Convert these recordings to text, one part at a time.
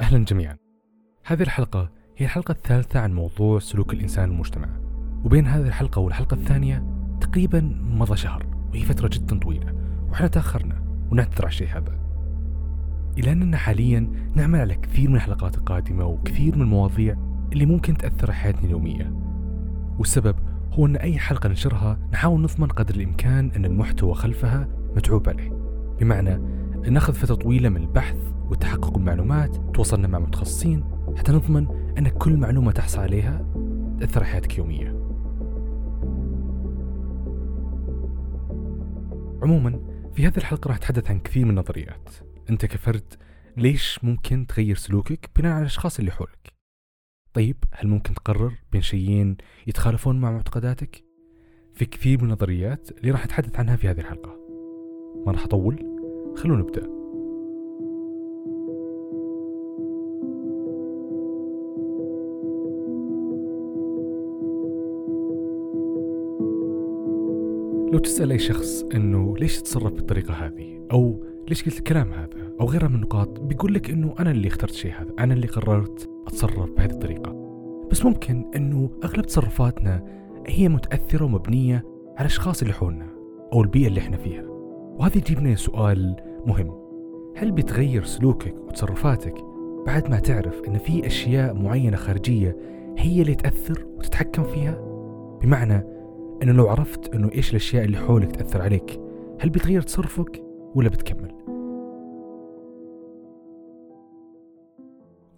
أهلا جميعا. هذه الحلقة هي الحلقة الثالثة عن موضوع سلوك الإنسان المجتمع وبين هذه الحلقة والحلقة الثانية تقريبا مضى شهر وهي فترة جدا طويلة وإحنا تأخرنا ونعتذر على الشيء هذا. إلى أننا حاليا نعمل على كثير من الحلقات القادمة وكثير من المواضيع اللي ممكن تأثر على حياتنا اليومية. والسبب هو أن أي حلقة ننشرها نحاول نضمن قدر الإمكان أن المحتوى خلفها متعوب عليه. بمعنى نأخذ فترة طويلة من البحث والتحقق بالمعلومات تواصلنا مع متخصصين حتى نضمن أن كل معلومة تحصل عليها تأثر حياتك يومية. عموما في هذه الحلقة راح أتحدث عن كثير من النظريات. أنت كفرد ليش ممكن تغير سلوكك بناء على الأشخاص اللي حولك؟ طيب هل ممكن تقرر بين شيئين يتخالفون مع معتقداتك؟ في كثير من النظريات اللي راح أتحدث عنها في هذه الحلقة. ما راح أطول؟ خلونا نبدأ. لو تسأل أي شخص أنه ليش تتصرف بالطريقة هذه؟ أو ليش قلت الكلام هذا؟ أو غيرها من النقاط بيقول لك أنه أنا اللي اخترت شيء هذا أنا اللي قررت أتصرف بهذه الطريقة. بس ممكن أنه أغلب تصرفاتنا هي متأثرة ومبنية على الأشخاص اللي حولنا أو البيئة اللي إحنا فيها. وهذا يجيبنا سؤال مهم. هل بتغير سلوكك وتصرفاتك بعد ما تعرف أن في أشياء معينة خارجية هي اللي تأثر وتتحكم فيها؟ بمعنى أنه لو عرفت أنه إيش الأشياء اللي حولك تأثر عليك هل بتغير تصرفك ولا بتكمل؟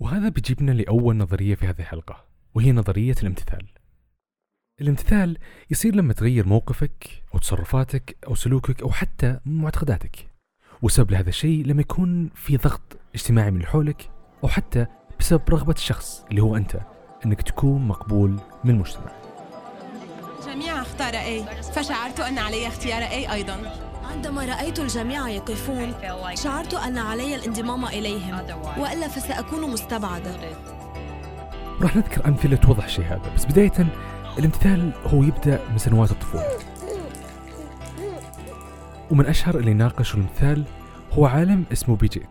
وهذا بيجيبنا لأول نظرية في هذه الحلقة وهي نظرية الامتثال. الامتثال يصير لما تغير موقفك أو تصرفاتك أو سلوكك أو حتى معتقداتك وسبب لهذا الشيء لما يكون في ضغط اجتماعي من اللي حولك أو حتى بسبب رغبة الشخص اللي هو أنت أنك تكون مقبول من المجتمع. الجميع اختار A. فشعرت أن علي اختيار A أيضا. عندما رأيت الجميع يقفون شعرت أن علي الانضمام إليهم وإلا فسأكون مستبعدة. راح نذكر أمثلة توضح الشيء هذا. بس بداية الامتثال هو يبدأ من سنوات الطفولة. ومن أشهر اللي ناقشوا المثال هو عالم اسمه بيجي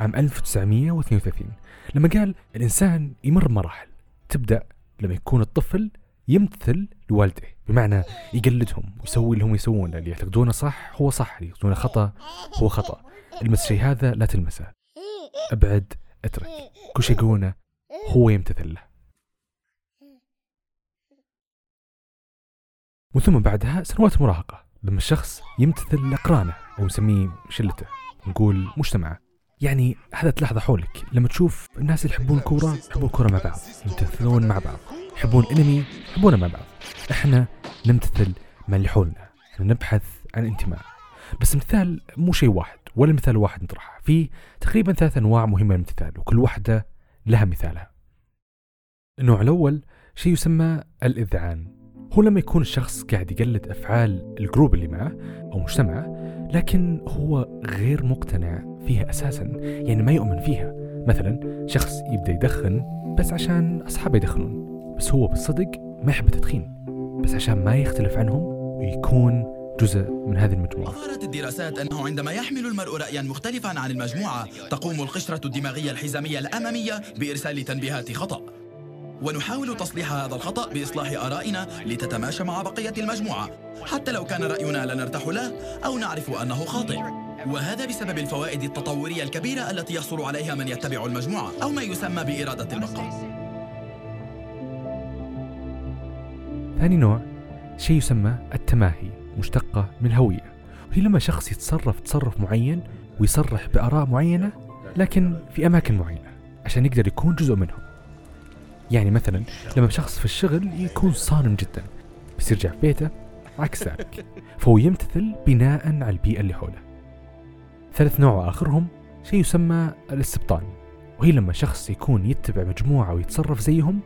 عام 1932 لما قال الإنسان يمر بمراحل تبدأ لما يكون الطفل يمتثل لوالديه. بمعنى يقلدهم ويسوي اللي هم يسوونه اللي يعتقدونه صح هو صح اللي يعتقدونه خطأ هو خطأ. المس شيء هذا لا تلمسه. أبعد أترك. كل شيء يقولونه هو يمتثل له وثم بعدها سنوات مراهقة لما الشخص يمتثل لأقرانه أو نسميه شلته نقول مجتمعه. يعني هذا تلاحظه حولك. لما تشوف الناس اللي يحبون الكورة يحبون الكورة مع بعض يمتثلون مع بعض. يحبون انمي يحبونه مع بعض. إحنا نمتثل اللي حولنا إحنا نبحث عن انتماء. بس المثال مو شيء واحد ولا مثال واحد نطرحه. في تقريبا ثلاث أنواع مهمة من المثال وكل واحدة لها مثالها. النوع الأول شيء يسمى الإذعان. هو لما يكون الشخص قاعد يقلد أفعال الجروب اللي معه أو مجتمعه لكن هو غير مقتنع فيها أساسا يعني ما يؤمن فيها. مثلا شخص يبدأ يدخن بس عشان أصحابه يدخنون بس هو بالصدق ما يحب التدخين. بس عشان ما يختلف عنهم ويكون جزء من هذه المجموعة. أظهرت الدراسات أنه عندما يحمل المرء رأيا مختلفا عن المجموعة تقوم القشرة الدماغية الحزامية الأمامية بإرسال تنبيهات خطأ. ونحاول تصليح هذا الخطأ بإصلاح آرائنا لتتماشى مع بقية المجموعة. حتى لو كان رأينا لا نرتاح له أو نعرف أنه خاطئ. وهذا بسبب الفوائد التطورية الكبيرة التي يحصل عليها من يتبع المجموعة أو ما يسمى بإرادة البقاء. ثاني نوع شيء يسمى التماهي مشتقة من الهوية وهي لما شخص يتصرف تصرف معين ويصرح بآراء معينة لكن في أماكن معينة عشان يقدر يكون جزء منهم. يعني مثلا لما شخص في الشغل يكون صارم جدا بس يرجع في بيته عكس ذلك. فهو يمتثل بناء على البيئة اللي حوله. ثالث نوع آخرهم شيء يسمى الاستبطان. وهي لما شخص يكون يتبع مجموعة ويتصرف زيهم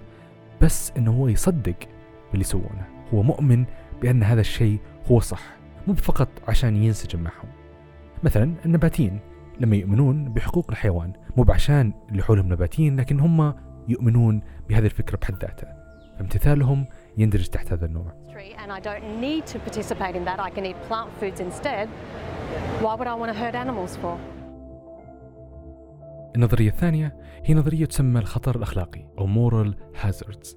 بس إنه هو يصدق باللي يسوونه هو مؤمن بأن هذا الشيء هو صح مو فقط عشان ينسجم معهم مثلا النباتيين لما يؤمنون بحقوق الحيوان مو بعشان اللي حولهم نباتيين لكن هم يؤمنون بهذه الفكرة بحد ذاتها فامتثالهم يندرج تحت هذا النوع and I don't need to participate in that. I can eat plant foods instead. Why would I want to hurt animals for? النظرية الثانية هي نظرية تسمى الخطر الأخلاقي أو moral hazards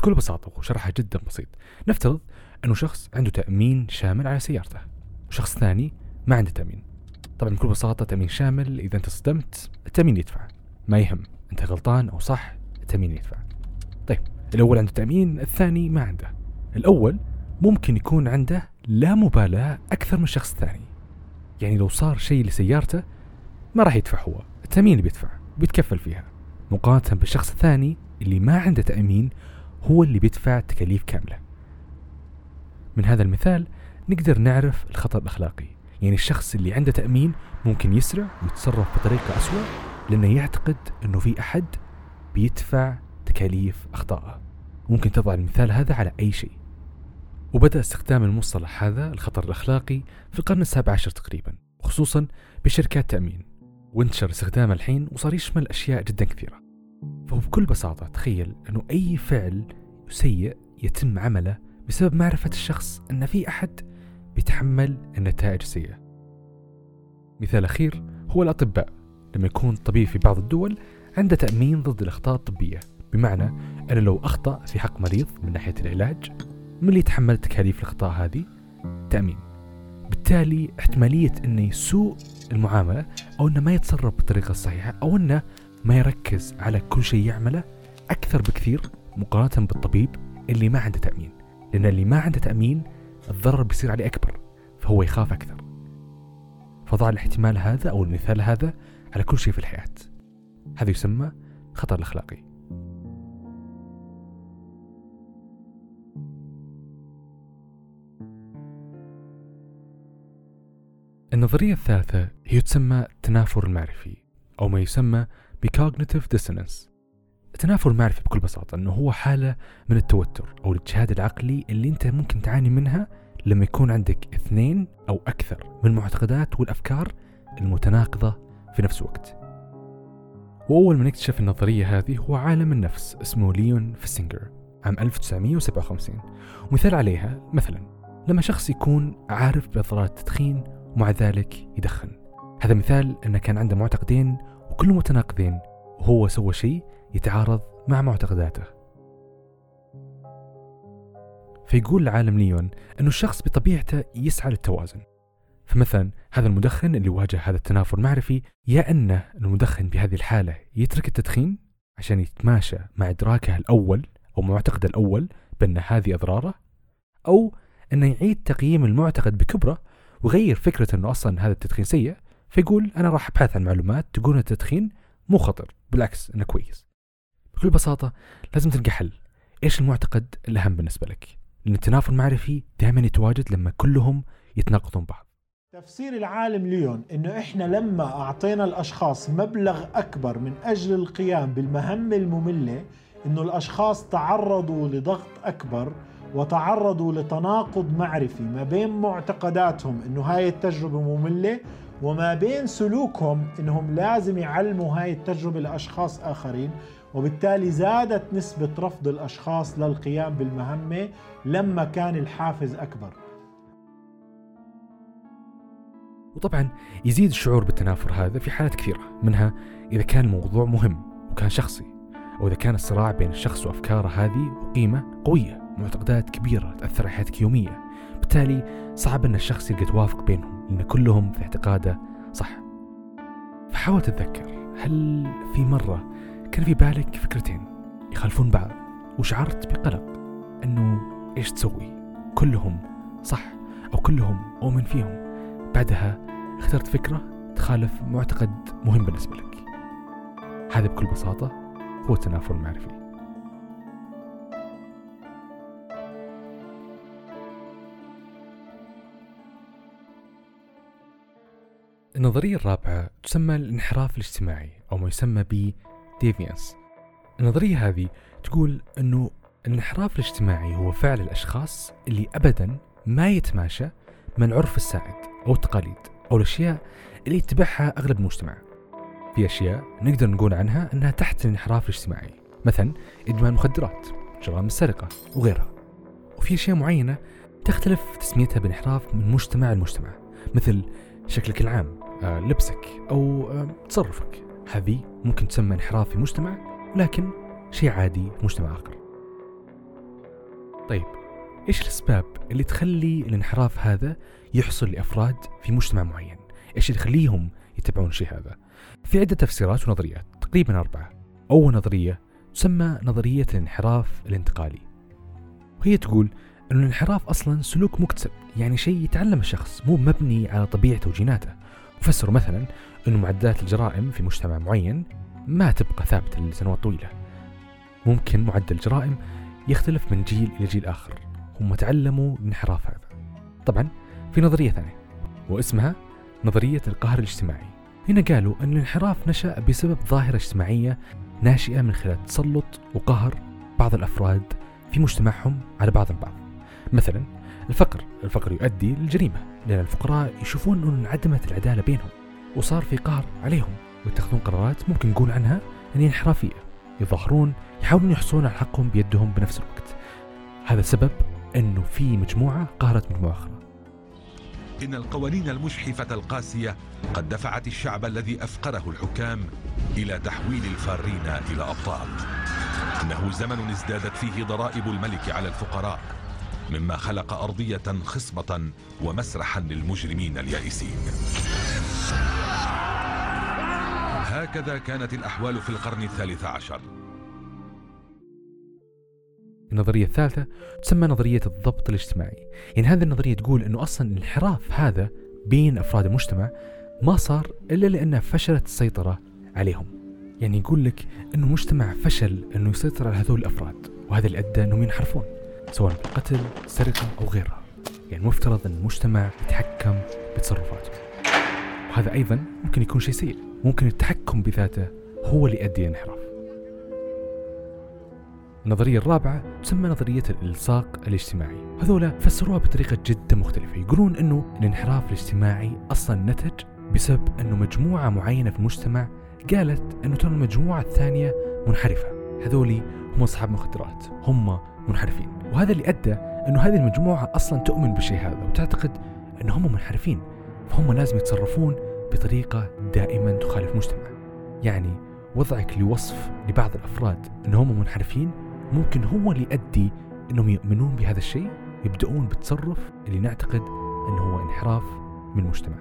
بكل بساطة وشرحها جدا بسيط. نفترض أنه شخص عنده تأمين شامل على سيارته وشخص ثاني ما عنده تأمين. طبعا بكل بساطة تأمين شامل إذا أنت صدمت التأمين يدفع ما يهم أنت غلطان أو صح التأمين يدفع. طيب الأول عنده تأمين الثاني ما عنده. الأول ممكن يكون عنده لا مبالاة أكثر من الشخص الثاني يعني لو صار شيء لسيارته ما راح يدفع هو التأمين اللي بيدفع بيتكفل فيها. مقارنة بالشخص الثاني اللي ما عنده تأمين هو اللي بيدفع تكاليف كاملة. من هذا المثال نقدر نعرف الخطر الأخلاقي. يعني الشخص اللي عنده تأمين ممكن يسرع ويتصرف بطريقة أسوأ لأنه يعتقد أنه في أحد بيدفع تكاليف أخطائه ممكن تضع المثال هذا على أي شيء. وبدأ استخدام المصطلح هذا الخطر الأخلاقي في القرن السابع عشر تقريبا خصوصا بشركات تأمين. وانتشر استخدامه الحين وصار يشمل أشياء جدا كثيرة. فهو بكل بساطة تخيل أنه أي فعل سيء يتم عمله بسبب معرفة الشخص أن في أحد بيتحمل النتائج السيئة. مثال أخير هو الأطباء. لما يكون طبيب في بعض الدول عنده تأمين ضد الأخطاء الطبية بمعنى أنه لو أخطأ في حق مريض من ناحية العلاج من اللي يتحمل تكاليف الأخطاء هذه؟ تأمين. بالتالي احتمالية أنه يسوء المعاملة أو أنه ما يتصرف بالطريقة الصحيحة أو أنه ما يركز على كل شيء يعمله أكثر بكثير مقارنة بالطبيب اللي ما عنده تأمين. لأن اللي ما عنده تأمين الضرر بيصير عليه أكبر فهو يخاف أكثر. فضع الاحتمال هذا أو المثال هذا على كل شيء في الحياة. هذا يسمى خطر الأخلاقي. النظرية الثالثة هي تسمى التنافر المعرفي أو ما يسمى بcognitive dissonance. التنافر المعرفي بكل بساطة أنه هو حالة من التوتر أو الإجهاد العقلي اللي أنت ممكن تعاني منها لما يكون عندك اثنين أو أكثر من المعتقدات والأفكار المتناقضة في نفس الوقت. وأول من اكتشف النظرية هذه هو عالم النفس اسمه ليون فيسنجر عام 1957 ومثال عليها مثلا لما شخص يكون عارف بأضرار التدخين ومع ذلك يدخن. هذا مثال أنه كان عنده معتقدين وكلهم متناقضين وهو سوى شيء يتعارض مع معتقداته. فيقول العالم ليون أنه الشخص بطبيعته يسعى للتوازن. فمثلا هذا المدخن اللي واجه هذا التنافر المعرفي يا أنه المدخن بهذه الحالة يترك التدخين عشان يتماشى مع إدراكه الأول أو معتقده الأول بأن هذه أضراره أو أنه يعيد تقييم المعتقد بكبره ويغير فكرة أنه أصلا هذا التدخين سيء فيقول أنا راح أبحث عن معلومات تقول أن التدخين مو خطر بالعكس أنه كويس. بكل بساطة لازم تلقى حل إيش المعتقد الأهم بالنسبة لك؟ لأن التنافر المعرفي دائما يتواجد لما كلهم يتناقضون بعض. تفسير العالم ليون إنه إحنا لما أعطينا الأشخاص مبلغ أكبر من أجل القيام بالمهمه المملة إنه الأشخاص تعرضوا لضغط أكبر وتعرضوا لتناقض معرفي ما بين معتقداتهم إنه هاي التجربة مملة وما بين سلوكهم إنهم لازم يعلموا هاي التجربة لأشخاص آخرين وبالتالي زادت نسبة رفض الأشخاص للقيام بالمهمة لما كان الحافز أكبر. وطبعا يزيد الشعور بالتنافر هذا في حالات كثيرة منها إذا كان الموضوع مهم وكان شخصي أو إذا كان الصراع بين الشخص وأفكاره هذه وقيمة قوية معتقدات كبيرة تأثر على حياتك يومية بالتالي صعب أن الشخص يلقى توافق بينهم. لأن كلهم في اعتقاده صح. فحاول تتذكر هل في مرة كان في بالك فكرتين يخالفون بعض؟ وشعرت بقلق أنه إيش تسوي؟ كلهم صح أو كلهم أؤمن فيهم؟ بعدها اخترت فكرة تخالف معتقد مهم بالنسبة لك. هذا بكل بساطة هو التنافر المعرفي النظرية الرابعة تسمى الانحراف الاجتماعي أو ما يسمى ب deviance. النظرية هذه تقول أنه الانحراف الاجتماعي هو فعل الأشخاص اللي أبدا ما يتماشى مع العرف السائد أو التقاليد أو الأشياء اللي يتبعها أغلب المجتمع. في أشياء نقدر نقول عنها أنها تحت الانحراف الاجتماعي مثلا إدمان المخدرات جرائم السرقة وغيرها. وفي أشياء معينة تختلف تسميتها بانحراف من مجتمع لمجتمع مثل شكلك العام لبسك أو آه، تصرفك. هذه ممكن تسمى انحراف في مجتمع ولكن شيء عادي في مجتمع آخر. طيب إيش الأسباب اللي تخلي الانحراف هذا يحصل لأفراد في مجتمع معين؟ إيش اللي يخليهم يتبعون الشيء هذا؟ في عدة تفسيرات ونظريات تقريبا أربعة أول نظرية تسمى نظرية الانحراف الانتقالي. وهي تقول أن الانحراف أصلا سلوك مكتسب يعني شيء يتعلم الشخص مو مبني على طبيعته وجيناته. وفسروا مثلا أن معدلات الجرائم في مجتمع معين ما تبقى ثابتة لسنوات طويلة. ممكن معدل الجرائم يختلف من جيل إلى جيل آخر. هم تعلموا الانحراف هذا. طبعا في نظرية ثانية واسمها نظرية القهر الاجتماعي. هنا قالوا أن الانحراف نشأ بسبب ظاهرة اجتماعية ناشئة من خلال تسلط وقهر بعض الأفراد في مجتمعهم على بعض البعض. مثلا الفقر. الفقر يؤدي للجريمة لأن الفقراء يشوفون أن انعدمت العدالة بينهم وصار في قهر عليهم. ويتخذون قرارات ممكن نقول عنها أن انحرافية. يظاهرون يحاولون يحصلون على حقهم بيدهم بنفس الوقت. هذا سبب أنه في مجموعة قهرت مجموعة أخرى. إن القوانين المجحفة القاسية قد دفعت الشعب الذي أفقره الحكام إلى تحويل الفارين إلى أبطال. إنه زمن ازدادت فيه ضرائب الملك على الفقراء. مما خلق أرضية خصبة ومسرحا للمجرمين اليائسين. هكذا كانت الأحوال في القرن الثالث عشر. النظرية الثالثة تسمى نظرية الضبط الاجتماعي. يعني هذه النظرية تقول أنه أصلا الانحراف هذا بين أفراد المجتمع ما صار إلا لأنها فشلت السيطرة عليهم. يعني يقول لك أنه المجتمع فشل أنه يسيطر على هذول الأفراد وهذا اللي أدى أنهم ينحرفون. سواء بالقتل سرقة أو غيرها. يعني مفترض أن المجتمع يتحكم بتصرفاته. وهذا أيضا ممكن يكون شيء سيء. ممكن التحكم بذاته هو اللي يؤدي الانحراف النظرية الرابعة تسمى نظرية الإلصاق الاجتماعي. هذولا فسروها بطريقة جدا مختلفة. يقولون أنه الانحراف الاجتماعي أصلا نتج بسبب أنه مجموعة معينة في المجتمع قالت أنه ترى المجموعة الثانية منحرفة. هذولي هم أصحاب مخدرات هم منحرفين. وهذا اللي أدى أنه هذه المجموعة أصلا تؤمن بالشيء هذا وتعتقد أنه هم منحرفين. فهم لازم يتصرفون بطريقة دائما تخالف المجتمع يعني وضعك لوصف لبعض الأفراد أنهم منحرفين ممكن هو اللي يؤدي أنهم يؤمنون بهذا الشيء يبدأون بالتصرف اللي نعتقد أنه هو انحراف من المجتمع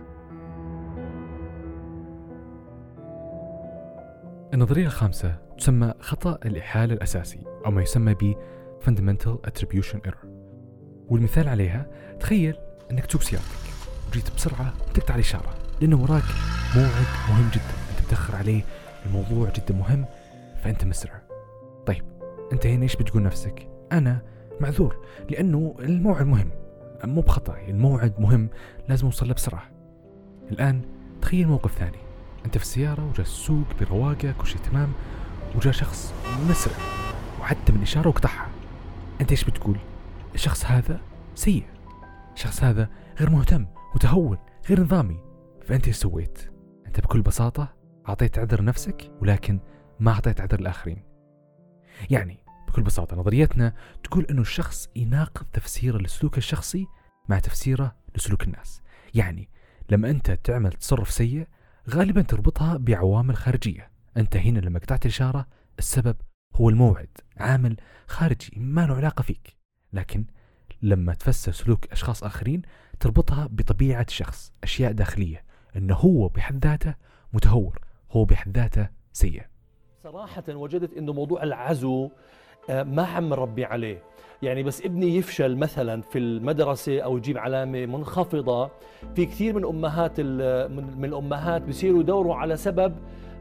النظرية الخامسة تسمى خطأ الإحالة الأساسي أو ما يسمى ب Fundamental Attribution Error. والمثال عليها تخيل أنك تسوق سيارتك. وجيت بسرعة وتقطع الإشارة لأنه وراك موعد مهم جدا. أنت متأخر عليه الموضوع جدا مهم فأنت مسرع. طيب أنت هنا إيش بتقول نفسك؟ أنا معذور لأنه الموعد مهم. مو بخطأ الموعد مهم لازم أوصل له بسرعة. الآن تخيل موقف ثاني. أنت في السيارة وجالس تسوق برواقة كل شيء تمام وجاء شخص مسرع وعدى من الإشارة وقطعها. أنت إيش بتقول؟ الشخص هذا سيء. الشخص هذا غير مهتم متهور غير نظامي. فأنت إيش سويت؟ أنت بكل بساطة أعطيت عذر نفسك ولكن ما أعطيت عذر الآخرين. يعني بكل بساطة نظريتنا تقول أنه الشخص يناقض تفسيره لسلوكه الشخصي مع تفسيره لسلوك الناس. يعني لما أنت تعمل تصرف سيء غالبا تربطها بعوامل خارجية. أنت هنا لما قطعت الإشارة السبب هو الموعد عامل خارجي ما له علاقة فيك. لكن لما تفسر سلوك أشخاص آخرين تربطها بطبيعة الشخص أشياء داخلية. أنه هو بحد ذاته متهور هو بحد ذاته سيء. صراحة وجدت إنه موضوع العزو آه، ما عم نربي عليه. يعني بس ابني يفشل مثلا في المدرسة أو يجيب علامة منخفضة. في كثير من أمهات من الأمهات بصيروا يدوروا على سبب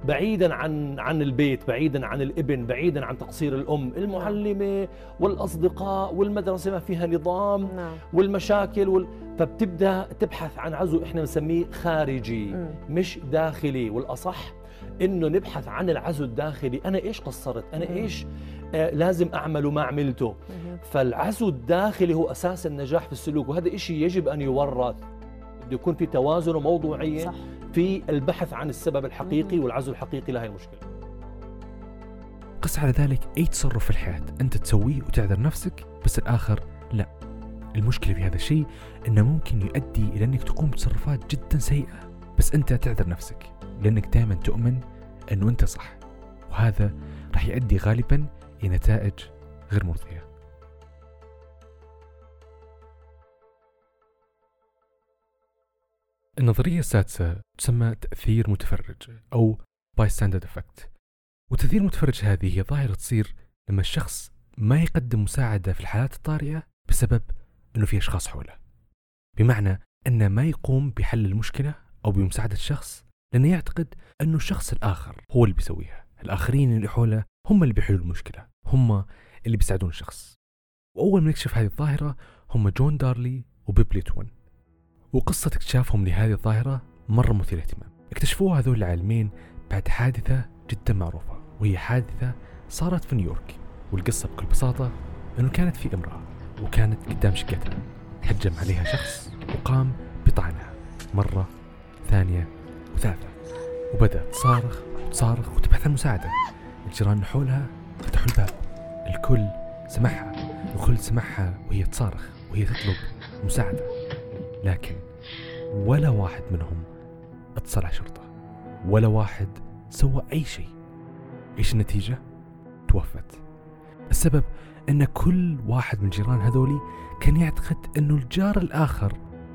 بعيدا عن عن البيت بعيدا عن الإبن بعيدا عن تقصير الأم المعلمة والأصدقاء والمدرسة ما فيها نظام نعم. والمشاكل وال... فبتبدأ تبحث عن عزو إحنا بنسميه خارجي. مش داخلي والأصح إنه نبحث عن العزو الداخلي. أنا إيش قصرت؟ أنا. إيش آه لازم اعمل وما عملته. فالعزو الداخلي هو أساس النجاح في السلوك وهذا إشي يجب أن يورث. بده يكون في توازن وموضوعية. صح. في البحث عن السبب الحقيقي والعزو الحقيقي لهي المشكلة. قس على ذلك أي تصرف في الحياة أنت تسويه وتعذر نفسك بس الآخر لا. المشكلة في هذا الشيء أنه ممكن يؤدي إلى أنك تقوم بتصرفات جدا سيئة بس أنت تعذر نفسك لأنك دائما تؤمن أنه أنت صح. وهذا راح يؤدي غالبا إلى نتائج غير مرضية. النظرية السادسة تسمى تأثير متفرج أو bystander effect. وتأثير متفرج هذه هي ظاهرة تصير لما الشخص ما يقدم مساعدة في الحالات الطارئة بسبب أنه في أشخاص حوله. بمعنى أنه ما يقوم بحل المشكلة أو بمساعدة الشخص لأنه يعتقد أنه الشخص الآخر هو اللي بيسويها. الآخرين اللي حوله هم اللي بيحلوا المشكلة. هم اللي بيساعدون الشخص. وأول ما نكشف هذه الظاهرة هم جون دارلي وبيبلي تون وقصة اكتشافهم لهذه الظاهرة مرة مثيرة اهتمام. اكتشفوها هذول العالمين بعد حادثة جدا معروفة وهي حادثة صارت في نيويورك. والقصة بكل بساطة أنه كانت في امرأة وكانت قدام شقتها. هجم عليها شخص وقام بطعنها مرة ثانية وثالثة. وبدأت تصارخ وتصارخ وتبحث عن مساعدة. الجيران حولها فتحوا الباب. الكل سمعها الكل سمعها وهي تصارخ وهي تطلب مساعدة. لكن ولا واحد منهم اتصل على شرطة. ولا واحد سوى أي شيء. إيش النتيجة؟ توفت. السبب أن كل واحد من الجيران هذولي كان يعتقد أنه الجار الآخر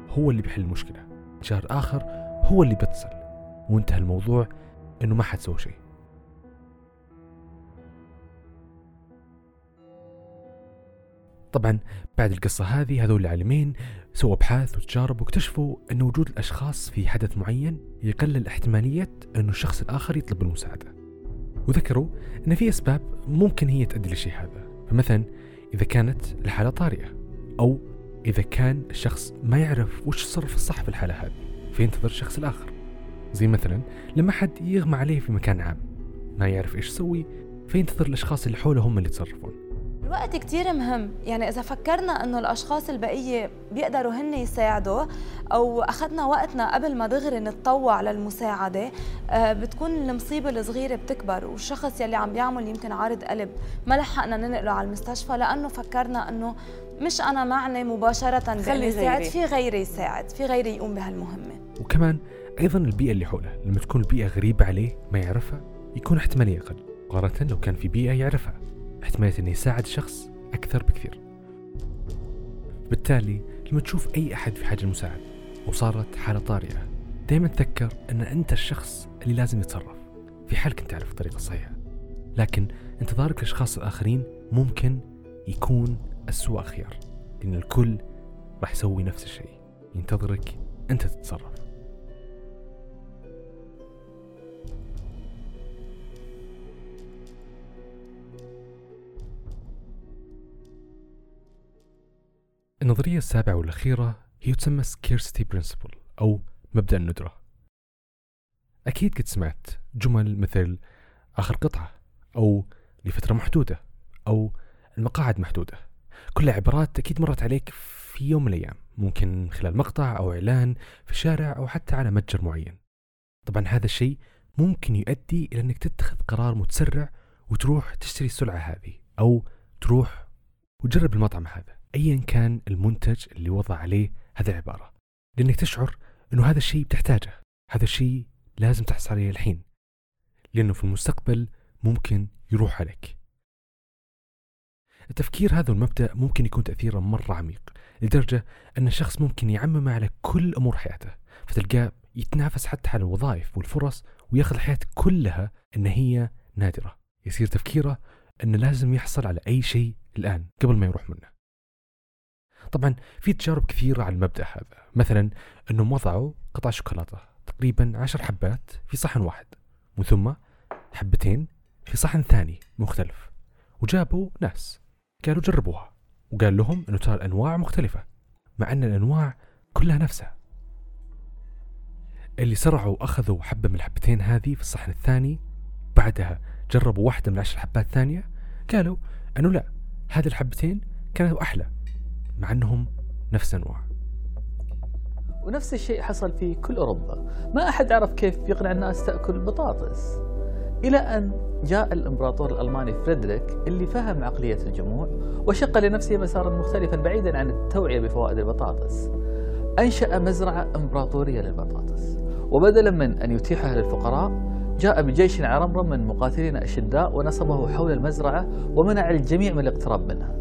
هو اللي بيحل المشكلة. جار آخر هو اللي بيتصل. وانتهى الموضوع أنه ما حد سوى شيء. طبعا بعد القصة هذه هذول العالمين سووا أبحاث وتجارب واكتشفوا أن وجود الأشخاص في حدث معين يقلل احتمالية أنه الشخص الآخر يطلب المساعدة. وذكروا أن في أسباب ممكن هي تؤدي للشيء هذا. فمثلا إذا كانت الحالة طارئة أو إذا كان الشخص ما يعرف وش التصرف الصح في الحالة هذه فينتظر الشخص الآخر. زي مثلا لما حد يغمى عليه في مكان عام ما يعرف إيش يسوي فينتظر الأشخاص اللي حوله هم اللي يتصرفون. الوقت كتير مهم. يعني إذا فكرنا أنه الأشخاص البقية بيقدروا هن يساعدوا أو أخذنا وقتنا قبل ما دغري نتطوع للمساعدة آه، بتكون المصيبة الصغيرة بتكبر والشخص يلي عم بيعمل يمكن عارض قلب ما لحقنا ننقله على المستشفى لأنه فكرنا أنه مش أنا معني مباشرة خلي يساعد. في غيري يساعد في غيري يقوم بهالمهمة. وكمان أيضا البيئة اللي حوله لما تكون البيئة غريبة عليه ما يعرفها يكون احتمالية أقل مقارنة لو كان في بيئة يعرفها. احتمالية أنه يساعد الشخص أكثر بكثير. بالتالي لما تشوف أي أحد في حاجة المساعدة وصارت حالة طارئة دائما تذكر أن أنت الشخص اللي لازم يتصرف. في حال كنت تعرف الطريقة الصحيحة. لكن انتظارك للأشخاص الآخرين ممكن يكون أسوأ خيار لأن الكل راح يسوي نفس الشيء. ينتظرك أنت تتصرف. النظرية السابعة والأخيرة هي تسمى scarcity principle أو مبدأ الندرة. أكيد قد سمعت جمل مثل آخر قطعة أو لفترة محدودة أو المقاعد محدودة. كلها عبارات أكيد مرت عليك في يوم من الأيام ممكن خلال مقطع أو إعلان في شارع أو حتى على متجر معين. طبعا هذا الشيء ممكن يؤدي إلى أنك تتخذ قرار متسرع وتروح تشتري السلعة هذه أو تروح وتجرب المطعم هذا. ايا كان المنتج اللي وضع عليه هذه العبارة. لأنك تشعر إنه هذا الشيء بتحتاجه. هذا الشيء لازم تحصل عليه الحين. لأنه في المستقبل ممكن يروح عليك. التفكير هذا المبدا ممكن يكون تاثيره مرة عميق لدرجة أن الشخص ممكن يعمم على كل أمور حياته فتلقاه يتنافس حتى على الوظائف والفرص وياخذ الحياة كلها إن هي نادرة. يصير تفكيره إنه لازم يحصل على أي شيء الآن قبل ما يروح منه. طبعا في تجارب كثيرة على المبدأ هذا. مثلا أنهم وضعوا قطع شوكولاتة تقريبا عشر حبات في صحن واحد ومن ثم حبتين في صحن ثاني مختلف. وجابوا ناس قالوا جربوها وقال لهم أنه ترى الأنواع مختلفة مع أن الأنواع كلها نفسها. اللي سرعوا أخذوا حبة من الحبتين هذه في الصحن الثاني بعدها جربوا واحدة من عشر حبات ثانية قالوا أنه لا هذه الحبتين كانوا أحلى. مع أنهم نفس الأنواع. ونفس الشيء حصل في كل أوروبا. ما أحد عرف كيف يقنع الناس تأكل بطاطس. إلى أن جاء الإمبراطور الألماني فريدريك اللي فهم عقلية الجموع وشق لنفسه مسارا مختلفا بعيدا عن التوعية بفوائد البطاطس. أنشأ مزرعة إمبراطورية للبطاطس. وبدلا من أن يتيحها للفقراء جاء بجيش عرمرم من مقاتلين أشداء ونصبه حول المزرعة ومنع الجميع من الاقتراب منها.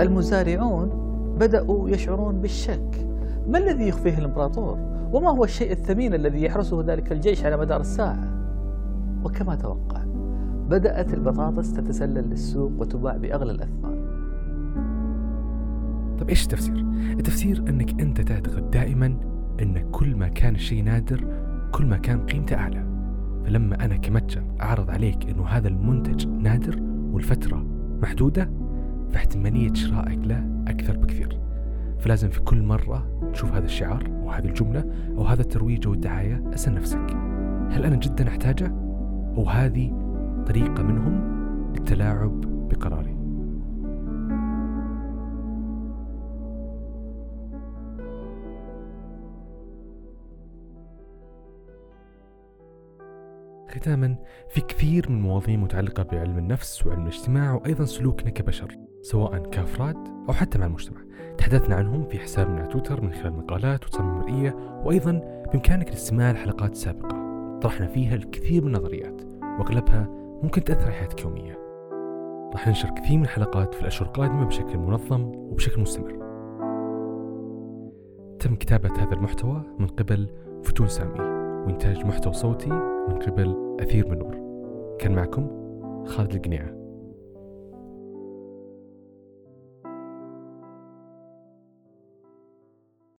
المزارعون بدأوا يشعرون بالشك ما الذي يخفيه الإمبراطور؟ وما هو الشيء الثمين الذي يحرسه ذلك الجيش على مدار الساعة؟ وكما توقع بدأت البطاطس تتسلل للسوق وتباع بأغلى الأثمان طيب إيش التفسير؟ التفسير أنك أنت تعتقد دائما أن كل ما كان الشيء نادر كل ما كان قيمته أعلى فلما أنا كمتجر أعرض عليك أنه هذا المنتج نادر والفترة محدودة فاحتمالية شرائك له أكثر بكثير. فلازم في كل مرة تشوف هذا الشعار أو هذه الجملة أو هذا الترويج أو الدعاية أسأل نفسك هل أنا جدا أحتاجه؟ أو هذه طريقة منهم للتلاعب بقراري. ختاما في كثير من المواضيع متعلقة بعلم النفس وعلم الاجتماع وأيضا سلوكنا كبشر. سواء كأفراد أو حتى مع المجتمع. تحدثنا عنهم في حسابنا على تويتر من خلال مقالات وتصاميم مرئية وأيضا بإمكانك الاستماع لحلقات سابقة. طرحنا فيها الكثير من النظريات وأغلبها ممكن تأثر حياتك يومية راح ننشر كثير من الحلقات في الأشهر القادمة بشكل منظم وبشكل مستمر. تم كتابة هذا المحتوى من قبل فتون سامي وإنتاج محتوى صوتي من قبل أثير منور. كان معكم خالد القنيعة.